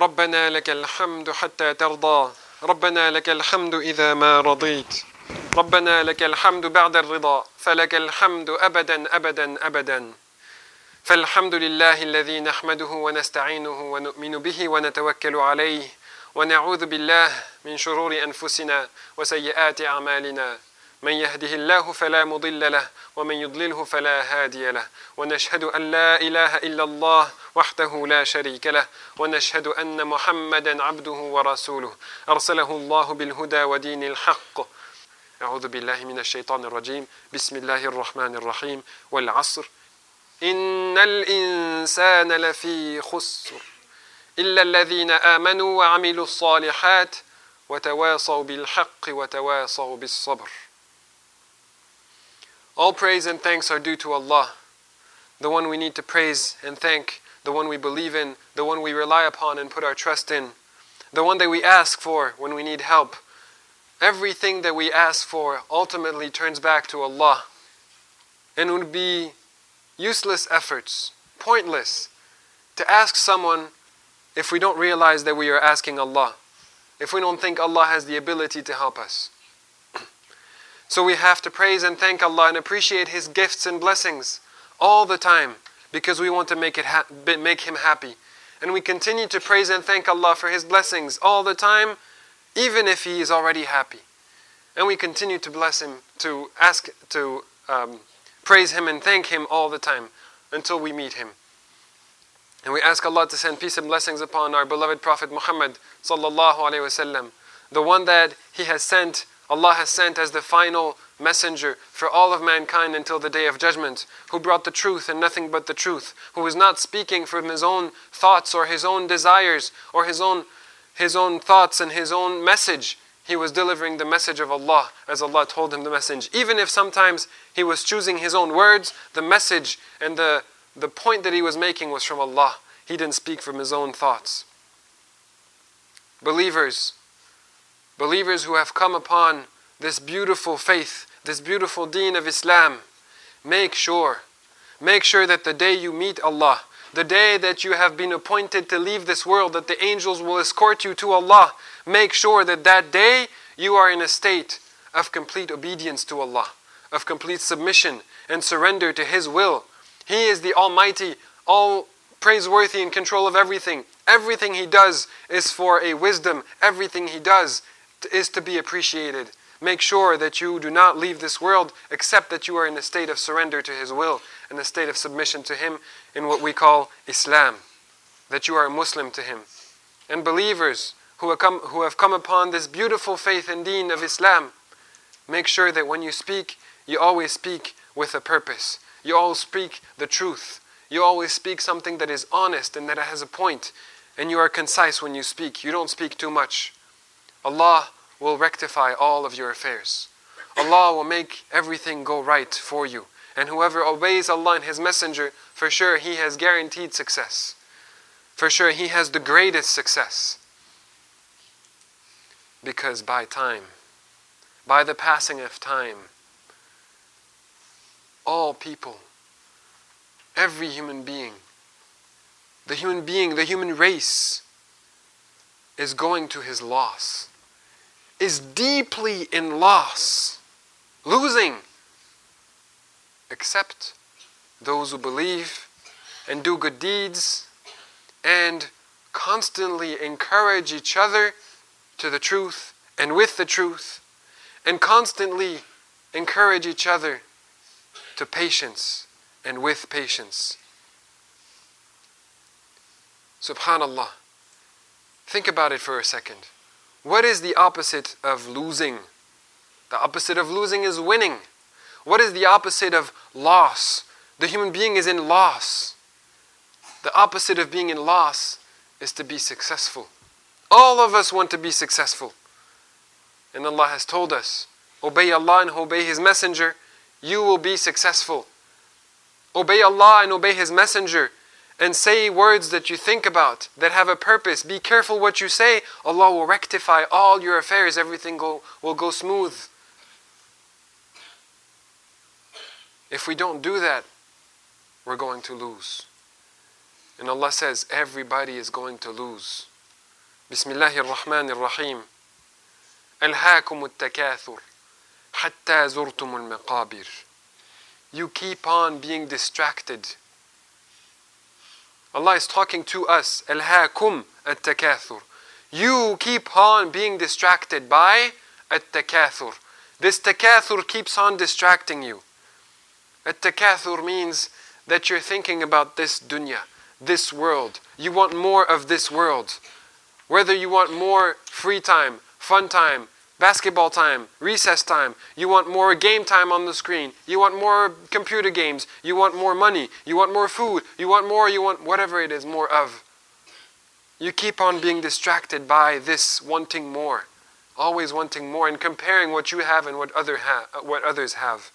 ربنا لك الحمد حتى ترضى. ربنا لك الحمد إذا ما رضيت. ربنا لك الحمد بعد الرضا. فلك الحمد أبدا أبدا أبدا. فالحمد لله الذي نحمده ونستعينه ونؤمن به ونتوكل عليه ونعوذ بالله من شرور أنفسنا وسيئات أعمالنا. من يهده الله فلا مضل له ومن يضلله فلا هادي له. ونشهد أن لا إله إلا الله وحده لا شريك له ونشهد أن محمدا عبده ورسوله. أرسله الله بالهدى ودين الحق. أعوذ بالله من الشيطان الرجيم. بسم الله الرحمن الرحيم. والعصر. إن الإنسان لفي خسر. إلا الذين آمنوا وعملوا الصالحات وتواصوا بالحق وتواصوا بالصبر. All praise and thanks are due to Allah, the one we need to praise and thank, the one we believe in, the one we rely upon and put our trust in, the one that we ask for when we need help. Everything that we ask for ultimately turns back to Allah and would be useless efforts, pointless, to ask someone if we don't realize that we are asking Allah, if we don't think Allah has the ability to help us. So we have to praise and thank Allah and appreciate His gifts and blessings all the time because we want to make, it make Him happy. And we continue to praise and thank Allah for His blessings all the time, even if He is already happy. And we continue to bless Him, to ask, to um, praise Him and thank Him all the time until we meet Him. And we ask Allah to send peace and blessings upon our beloved Prophet Muhammad the one that He has sent Allah has sent as the final messenger for all of mankind until the day of judgment, who brought the truth and nothing but the truth, who was not speaking from his own thoughts or his own desires or his own, his own thoughts and his own message. He was delivering the message of Allah as Allah told him the message. Even if sometimes he was choosing his own words, the message and the, the point that he was making was from Allah. He didn't speak from his own thoughts. Believers, believers who have come upon this beautiful faith, this beautiful deen of Islam, make sure, make sure that the day you meet Allah, the day that you have been appointed to leave this world, that the angels will escort you to Allah, make sure that that day you are in a state of complete obedience to Allah, of complete submission and surrender to His will. He is the Almighty, all praiseworthy in control of everything. Everything He does is for a wisdom, everything He does is to be appreciated. Make sure that you do not leave this world except that you are in a state of surrender to His will, in a state of submission to Him in what we call Islam, that you are a Muslim to Him. And believers who have come, who have come upon this beautiful faith and deen of Islam, make sure that when you speak, you always speak with a purpose. You always speak the truth. You always speak something that is honest and that has a point. And you are concise when you speak. You don't speak too much. Allah will rectify all of your affairs. Allah will make everything go right for you. And whoever obeys Allah and His Messenger, for sure He has guaranteed success. For sure He has the greatest success. Because by time, by the passing of time, all people, every human being, the human being, the human race, is going to his loss is deeply in loss, losing, except those who believe and do good deeds and constantly encourage each other to the truth and with the truth and constantly encourage each other to patience and with patience. Subhanallah. Think about it for a second. What is the opposite of losing? The opposite of losing is winning. What is the opposite of loss? The human being is in loss. The opposite of being in loss is to be successful. All of us want to be successful. And Allah has told us obey Allah and obey His Messenger, you will be successful. Obey Allah and obey His Messenger and say words that you think about that have a purpose. Be careful what you say. Allah will rectify all your affairs. Everything go, will go smooth. If we don't do that, we're going to lose. And Allah says everybody is going to lose. بسم الله الرحمن الرحيم ألهاكم التكاثر حتى زرتم المقابر You keep on being distracted. Allah is talking to us. Alhaakum at-takathur. You keep on being distracted by at-takathur. This takathur keeps on distracting you. At-takathur means that you're thinking about this dunya, this world. You want more of this world. Whether you want more free time, fun time, basketball time, recess time, you want more game time on the screen, you want more computer games, you want more money, you want more food, you want more, you want whatever it is, more of. You keep on being distracted by this wanting more always wanting more and comparing what you have and what, other ha- what others have.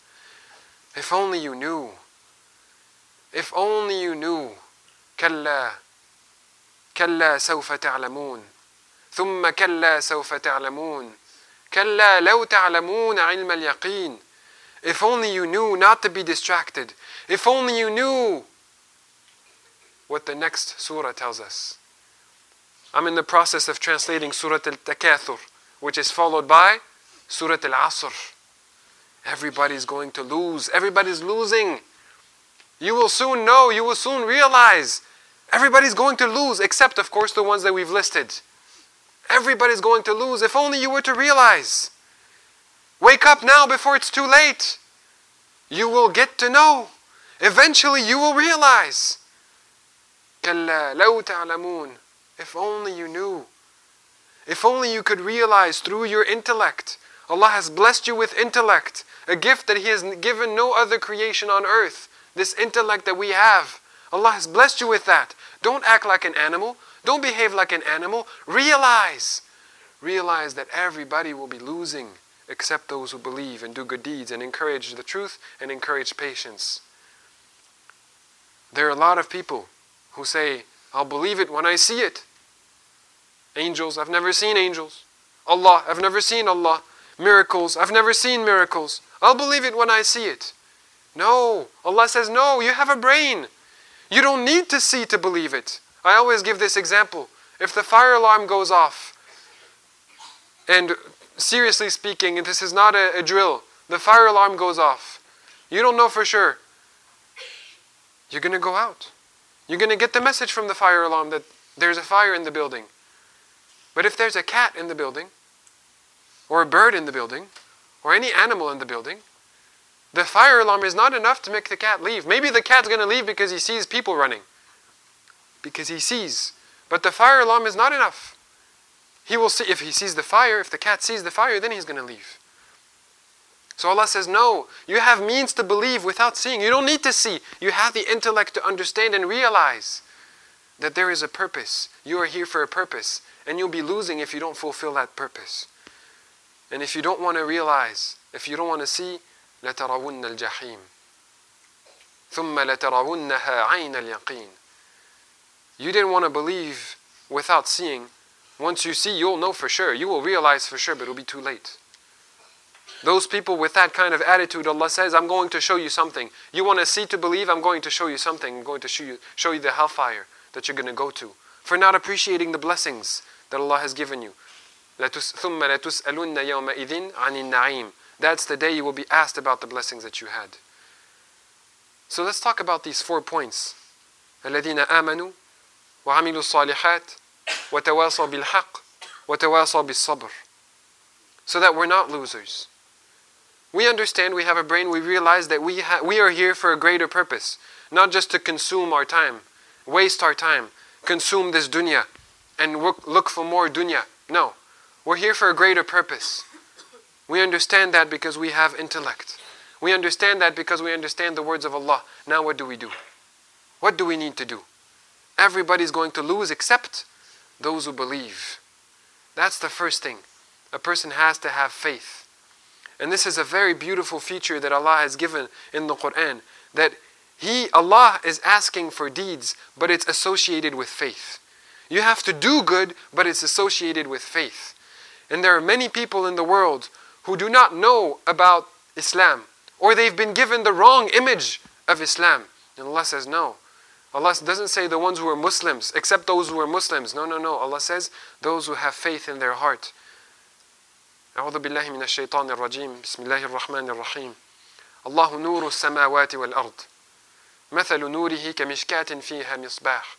If only you knew. If only you knew. كلا كلا سوف تعلمون ثم كلا سوف تعلمون كلا لو تعلمون علم اليقين If only you knew not to be distracted. If only you knew what the next surah tells us. I'm in the process of translating Surah Al-Takathur which is followed by Surah Al Asr. Everybody's going to lose. Everybody's losing. You will soon know, you will soon realize. Everybody's going to lose, except, of course, the ones that we've listed. Everybody's going to lose. If only you were to realize. Wake up now before it's too late. You will get to know. Eventually, you will realize. كلا لو تعلمون. If only you knew. If only you could realize through your intellect. Allah has blessed you with intellect, a gift that He has given no other creation on earth. This intellect that we have. Allah has blessed you with that. Don't act like an animal. Don't behave like an animal. Realize. Realize that everybody will be losing except those who believe and do good deeds and encourage the truth and encourage patience. There are a lot of people who say, I'll believe it when I see it. Angels, I've never seen angels. Allah, I've never seen Allah. Miracles, I've never seen miracles. I'll believe it when I see it. No, Allah says, no, you have a brain. You don't need to see to believe it. I always give this example. If the fire alarm goes off, and seriously speaking, this is not a, a drill, the fire alarm goes off, you don't know for sure. You're going to go out. You're going to get the message from the fire alarm that there's a fire in the building. But if there's a cat in the building, or a bird in the building, or any animal in the building, the fire alarm is not enough to make the cat leave. Maybe the cat's going to leave because he sees people running Because he sees. But the fire alarm is not enough. He will see, if he sees the fire, if the cat sees the fire, then he's going to leave. So Allah says, No, you have means to believe without seeing. You don't need to see. You have the intellect to understand and realize that there is a purpose. You are here for a purpose. And you'll be losing if you don't fulfill that purpose. And if you don't want to realize, if you don't want to see, لترون الجحيم ثم لترونها عين اليقين You didn't want to believe without seeing. Once you see, you'll know for sure. You will realize for sure, but it'll be too late. Those people with that kind of attitude, Allah says, I'm going to show you something. You want to see to believe? I'm going to show you something. I'm going to show you, show you the hellfire that you're going to go to for not appreciating the blessings that Allah has given you. That's the day you will be asked about the blessings that you had. So let's talk about these four points. الذين آمنوا وعملوا الصالحات وتواصوا بالحق وتواصوا بالصبر. So that we're not losers. We understand we have a brain, we realize that we, ha- we are here for a greater purpose, not just to consume our time, waste our time, consume this dunya, and work, look for more dunya. No. We're here for a greater purpose. We understand that because we have intellect. We understand that because we understand the words of Allah. Now, what do we do? What do we need to do? Everybody's going to lose except those who believe. That's the first thing. A person has to have faith. And this is a very beautiful feature that Allah has given in the Quran that He, Allah, is asking for deeds, but it's associated with faith. You have to do good, but it's associated with faith. And there are many people in the world who do not know about Islam, or they've been given the wrong image of Islam. And Allah says, No. Allah doesn't say the ones who are Muslims, except those who are Muslims. No, no, no. Allah says those who have faith in their heart. أعوذ بالله من الشيطان الرجيم بسم الله الرحمن الرحيم الله نور السماوات والأرض مثل نوره كمشكاة فيها مصباح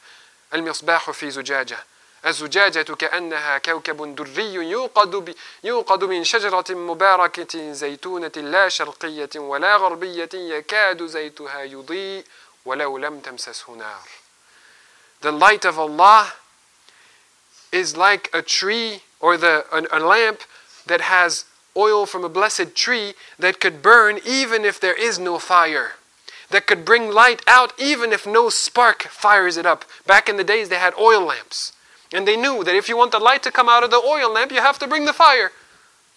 المصباح في زجاجة الزجاجة كأنها كوكب دري يوقد, يوقد من شجرة مباركة زيتونة لا شرقية ولا غربية يكاد زيتها يضيء ولو لم تمسسه نار The light of Allah is like a tree or the, a, a lamp that has oil from a blessed tree that could burn even if there is no fire. That could bring light out even if no spark fires it up. Back in the days, they had oil lamps. And they knew that if you want the light to come out of the oil lamp, you have to bring the fire.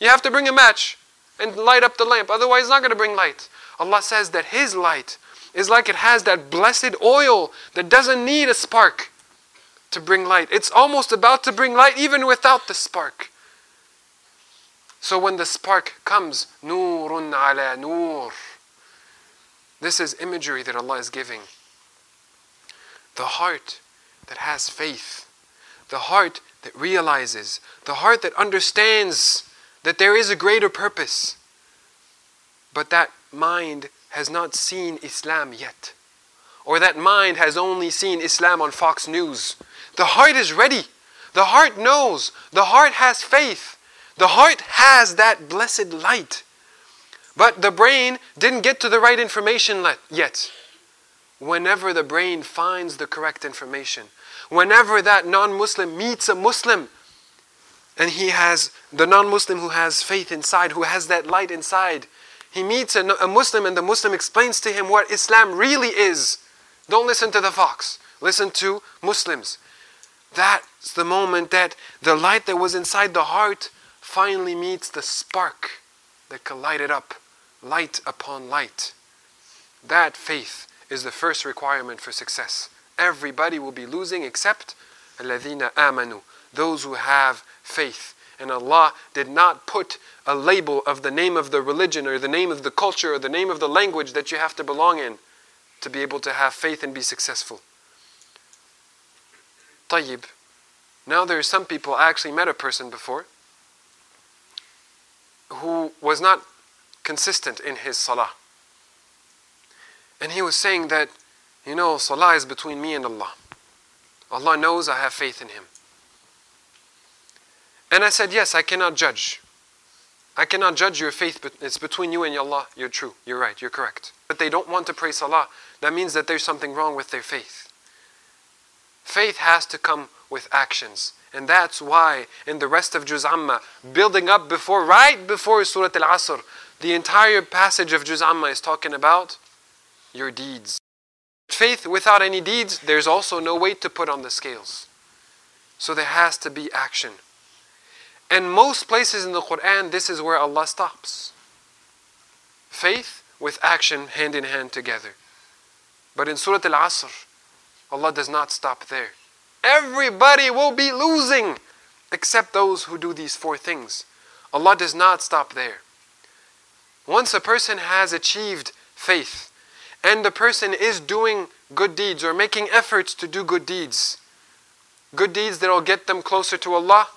You have to bring a match and light up the lamp. Otherwise, it's not going to bring light. Allah says that His light is like it has that blessed oil that doesn't need a spark to bring light. It's almost about to bring light even without the spark. So when the spark comes, nurun ala nur. This is imagery that Allah is giving. The heart that has faith, the heart that realizes, the heart that understands that there is a greater purpose, but that mind has not seen Islam yet, or that mind has only seen Islam on Fox News. The heart is ready. The heart knows. The heart has faith. The heart has that blessed light. But the brain didn't get to the right information yet. Whenever the brain finds the correct information, whenever that non Muslim meets a Muslim, and he has the non Muslim who has faith inside, who has that light inside, he meets a, a, Muslim and the Muslim explains to him what Islam really is. Don't listen to the fox, listen to Muslims. That's the moment that the light that was inside the heart finally meets the spark that can light it up, light upon light. That faith is the first requirement for success. Everybody will be losing except الَّذِينَ آمَنُوا, those who have faith. And Allah did not put a label of the name of the religion or the name of the culture or the name of the language that you have to belong in to be able to have faith and be successful. Tayyib. Now there are some people, I actually met a person before who was not consistent in his salah. And he was saying that, you know, salah is between me and Allah. Allah knows I have faith in Him. And I said, Yes, I cannot judge. I cannot judge your faith, but it's between you and Allah. You're true. You're right. You're correct. But they don't want to pray salah. That means that there's something wrong with their faith. Faith has to come with actions. And that's why in the rest of Juz Amma, building up before, right before Surah Al Asr, the entire passage of Juz Amma is talking about your deeds. Faith without any deeds, there's also no weight to put on the scales. So there has to be action. And most places in the Quran, this is where Allah stops. Faith with action hand in hand together. But in Surah Al Asr, Allah does not stop there. Everybody will be losing except those who do these four things. Allah does not stop there. Once a person has achieved faith and the person is doing good deeds or making efforts to do good deeds, good deeds that will get them closer to Allah,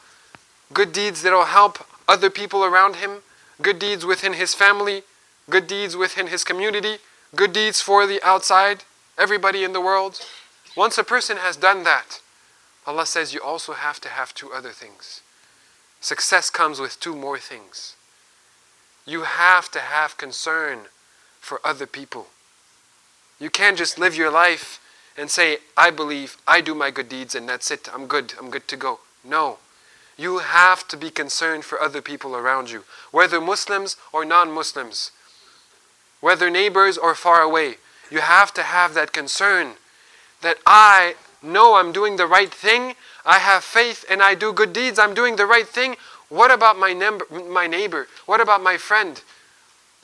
good deeds that will help other people around him, good deeds within his family, good deeds within his community, good deeds for the outside, everybody in the world. Once a person has done that, Allah says you also have to have two other things. Success comes with two more things. You have to have concern for other people. You can't just live your life and say, I believe, I do my good deeds, and that's it, I'm good, I'm good to go. No. You have to be concerned for other people around you, whether Muslims or non Muslims, whether neighbors or far away. You have to have that concern that I know I'm doing the right thing, I have faith and I do good deeds, I'm doing the right thing. What about my, my neighbor? What about my friend?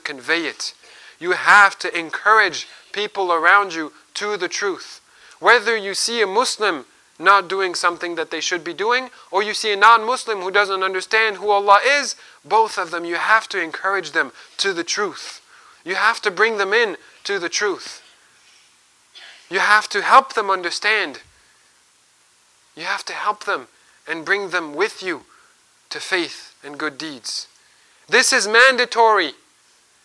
Convey it. You have to encourage people around you to the truth. Whether you see a Muslim not doing something that they should be doing, or you see a non Muslim who doesn't understand who Allah is, both of them, you have to encourage them to the truth. You have to bring them in to the truth. You have to help them understand. You have to help them and bring them with you to faith and good deeds. This is mandatory.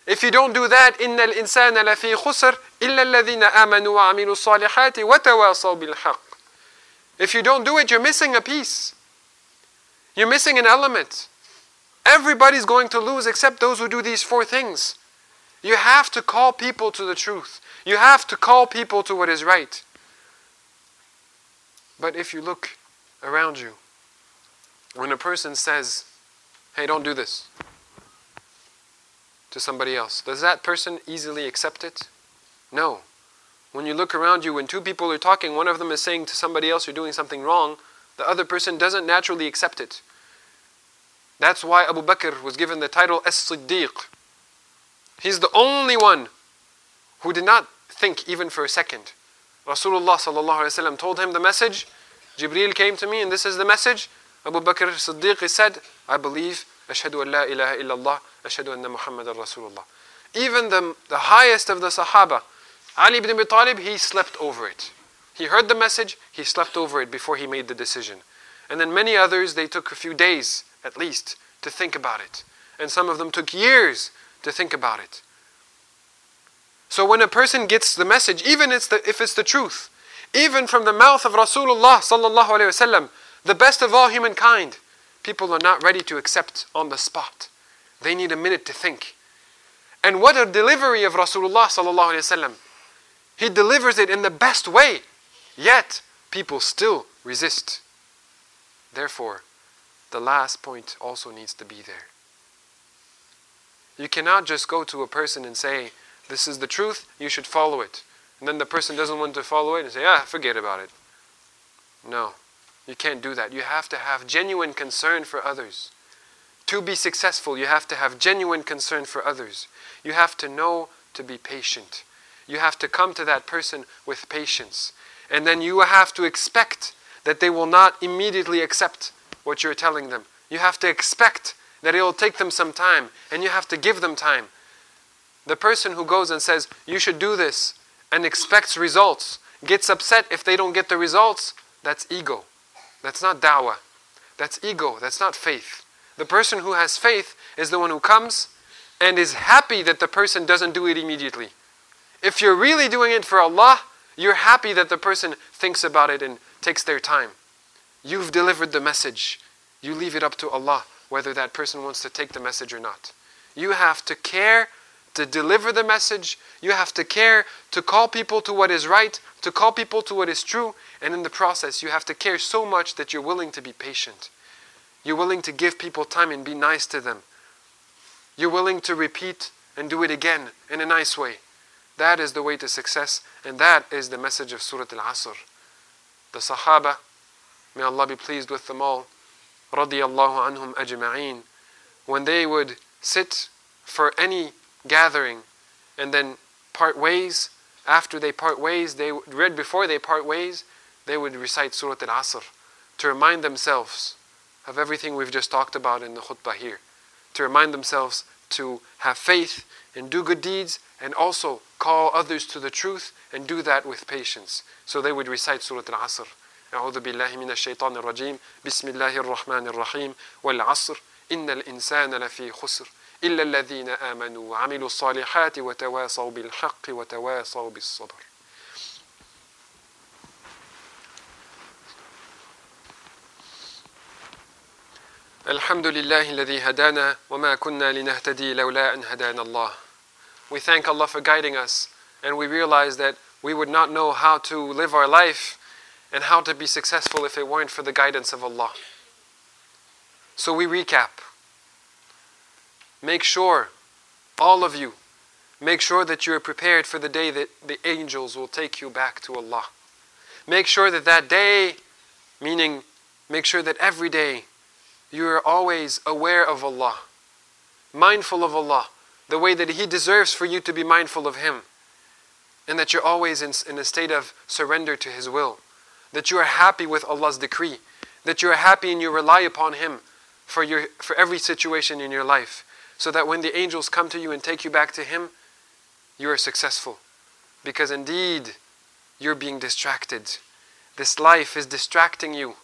If you don't do that, إن الإنسان لفي خسر إلا الذين آمنوا وعملوا الصالحات وتواصوا بالحق. If you don't do it, you're missing a piece. You're missing an element. Everybody's going to lose except those who do these four things. You have to call people to the truth. You have to call people to what is right. But if you look around you, when a person says, hey, don't do this to somebody else, does that person easily accept it? No. When you look around you, when two people are talking, one of them is saying to somebody else, you're doing something wrong, the other person doesn't naturally accept it. That's why Abu Bakr was given the title As-Siddiq. He's the only one who did not think even for a second. Rasulullah told him the message. Jibreel came to me and this is the message. Abu Bakr Siddiq said, I believe, Ashhadu an la ilaha illallah, Ashhadu anna Muhammad Rasulullah. Even the, the highest of the Sahaba, Ali ibn Abi Talib, he slept over it. He heard the message, he slept over it before he made the decision. And then many others, they took a few days at least to think about it. And some of them took years to think about it. So when a person gets the message, even it's the, if it's the truth, even from the mouth of Rasulullah sallallahu alaihi wasallam, the best of all humankind, people are not ready to accept on the spot. They need a minute to think. And what a delivery of Rasulullah sallallahu alaihi wasallam. He delivers it in the best way, yet people still resist. Therefore, the last point also needs to be there. You cannot just go to a person and say, This is the truth, you should follow it. And then the person doesn't want to follow it and say, Ah, forget about it. No, you can't do that. You have to have genuine concern for others. To be successful, you have to have genuine concern for others. You have to know to be patient. You have to come to that person with patience. And then you have to expect that they will not immediately accept what you're telling them. You have to expect that it will take them some time, and you have to give them time. The person who goes and says, You should do this, and expects results, gets upset if they don't get the results, that's ego. That's not dawah. That's ego. That's not faith. The person who has faith is the one who comes and is happy that the person doesn't do it immediately. If you're really doing it for Allah, you're happy that the person thinks about it and takes their time. You've delivered the message. You leave it up to Allah whether that person wants to take the message or not. You have to care to deliver the message. You have to care to call people to what is right, to call people to what is true, and in the process, you have to care so much that you're willing to be patient. You're willing to give people time and be nice to them. You're willing to repeat and do it again in a nice way. That is the way to success, and that is the message of Surah Al Asr. The Sahaba, may Allah be pleased with them all, radiallahu anhum ajma'een, when they would sit for any gathering and then part ways, after they part ways, they read before they part ways, they would recite Surah Al Asr to remind themselves of everything we've just talked about in the khutbah here, to remind themselves to have faith and do good deeds and also call others to the truth and do that with patience. So they would recite Surah Al Asr. أعوذ بالله من الشيطان الرجيم بسم الله الرحمن الرحيم والعصر إن الإنسان لفي خسر إلا الذين آمنوا وعملوا الصالحات وتواصوا بالحق وتواصوا بالصبر Alhamdulillahi الذي هدانا وما كنا linahtadi لولا ان هدانا الله. We thank Allah for guiding us and we realize that we would not know how to live our life and how to be successful if it weren't for the guidance of Allah. So we recap. Make sure, all of you, make sure that you are prepared for the day that the angels will take you back to Allah. Make sure that that day, meaning make sure that every day you are always aware of Allah, mindful of Allah, the way that He deserves for you to be mindful of Him, and that you're always in, in a state of surrender to His will that you are happy with Allah's decree, that you are happy and you rely upon Him for, your, for every situation in your life, so that when the angels come to you and take you back to Him, you are successful. Because indeed, you're being distracted. This life is distracting you.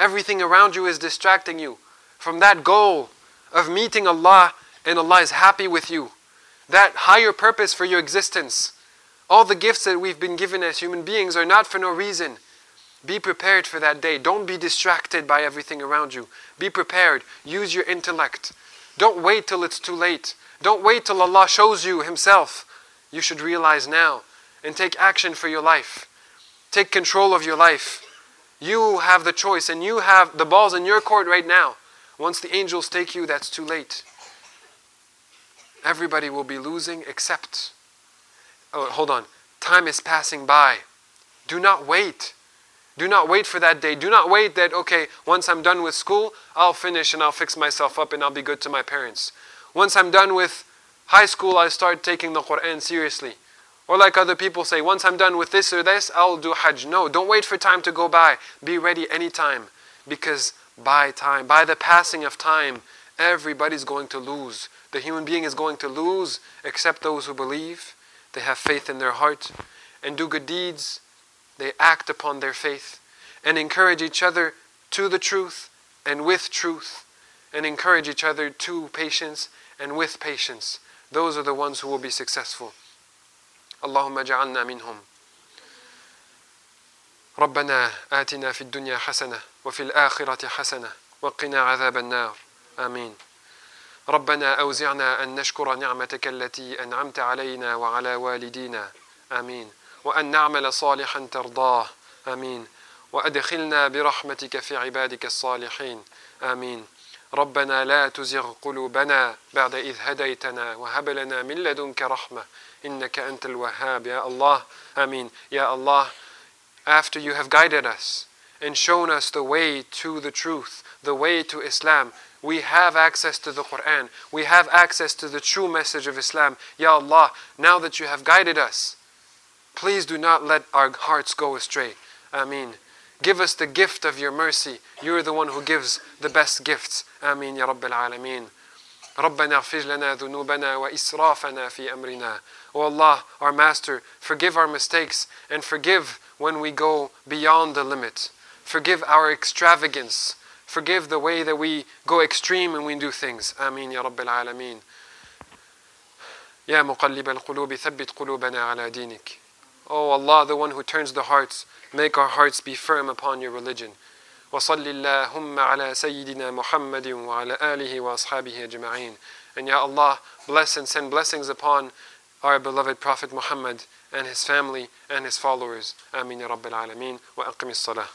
Everything around you is distracting you from that goal of meeting Allah and Allah is happy with you. That higher purpose for your existence. All the gifts that we've been given as human beings are not for no reason. Be prepared for that day. Don't be distracted by everything around you. Be prepared. Use your intellect. Don't wait till it's too late. Don't wait till Allah shows you Himself. You should realize now and take action for your life. Take control of your life. You have the choice and you have the balls in your court right now. Once the angels take you, that's too late. Everybody will be losing except. Oh, hold on. Time is passing by. Do not wait. Do not wait for that day. Do not wait that, okay, once I'm done with school, I'll finish and I'll fix myself up and I'll be good to my parents. Once I'm done with high school, I start taking the Quran seriously. Or like other people say, once I'm done with this or this, I'll do Hajj. No, don't wait for time to go by. Be ready anytime. Because by time, by the passing of time, everybody's going to lose. The human being is going to lose except those who believe, they have faith in their heart, and do good deeds. They act upon their faith and encourage each other to the truth and with truth, and encourage each other to patience and with patience. Those are the ones who will be successful. اللهم اجعلنا منهم. ربنا آتنا في الدنيا حسنة وفي الآخرة حسنة وقنا عذاب النار. آمين. ربنا أوزعنا أن نشكر نعمتك التي أنعمت علينا وعلى والدينا. آمين. وأن نعمل صالحا ترضاه. آمين. وأدخلنا برحمتك في عبادك الصالحين. آمين. ربنا لا تزغ قلوبنا بعد إذ هديتنا وهب لنا من لدنك رحمة innaka antal wahhab ya allah ameen ya allah after you have guided us and shown us the way to the truth the way to islam we have access to the quran we have access to the true message of islam ya allah now that you have guided us please do not let our hearts go astray ameen Give us the gift of your mercy. You're the one who gives the best gifts. Ameen, Ya Rabbil Alameen. ربنا اغفر لنا ذنوبنا وإسرافنا في أمرنا. O Allah, our Master, forgive our mistakes and forgive when we go beyond the limit. Forgive our extravagance. Forgive the way that we go extreme when we do things. Ameen Ya Rabbil Alameen. يا مقلب القلوب ثبت قلوبنا على دينك. Oh Allah, the one who turns the hearts, make our hearts be firm upon your religion. وصل اللهم على سيدنا محمد وعلى آله وأصحابه أجمعين. And Ya Allah, bless and send blessings upon our beloved Prophet Muhammad and his family and his followers. Amin ya Rabbil Alameen. Wa aqim الصلاة.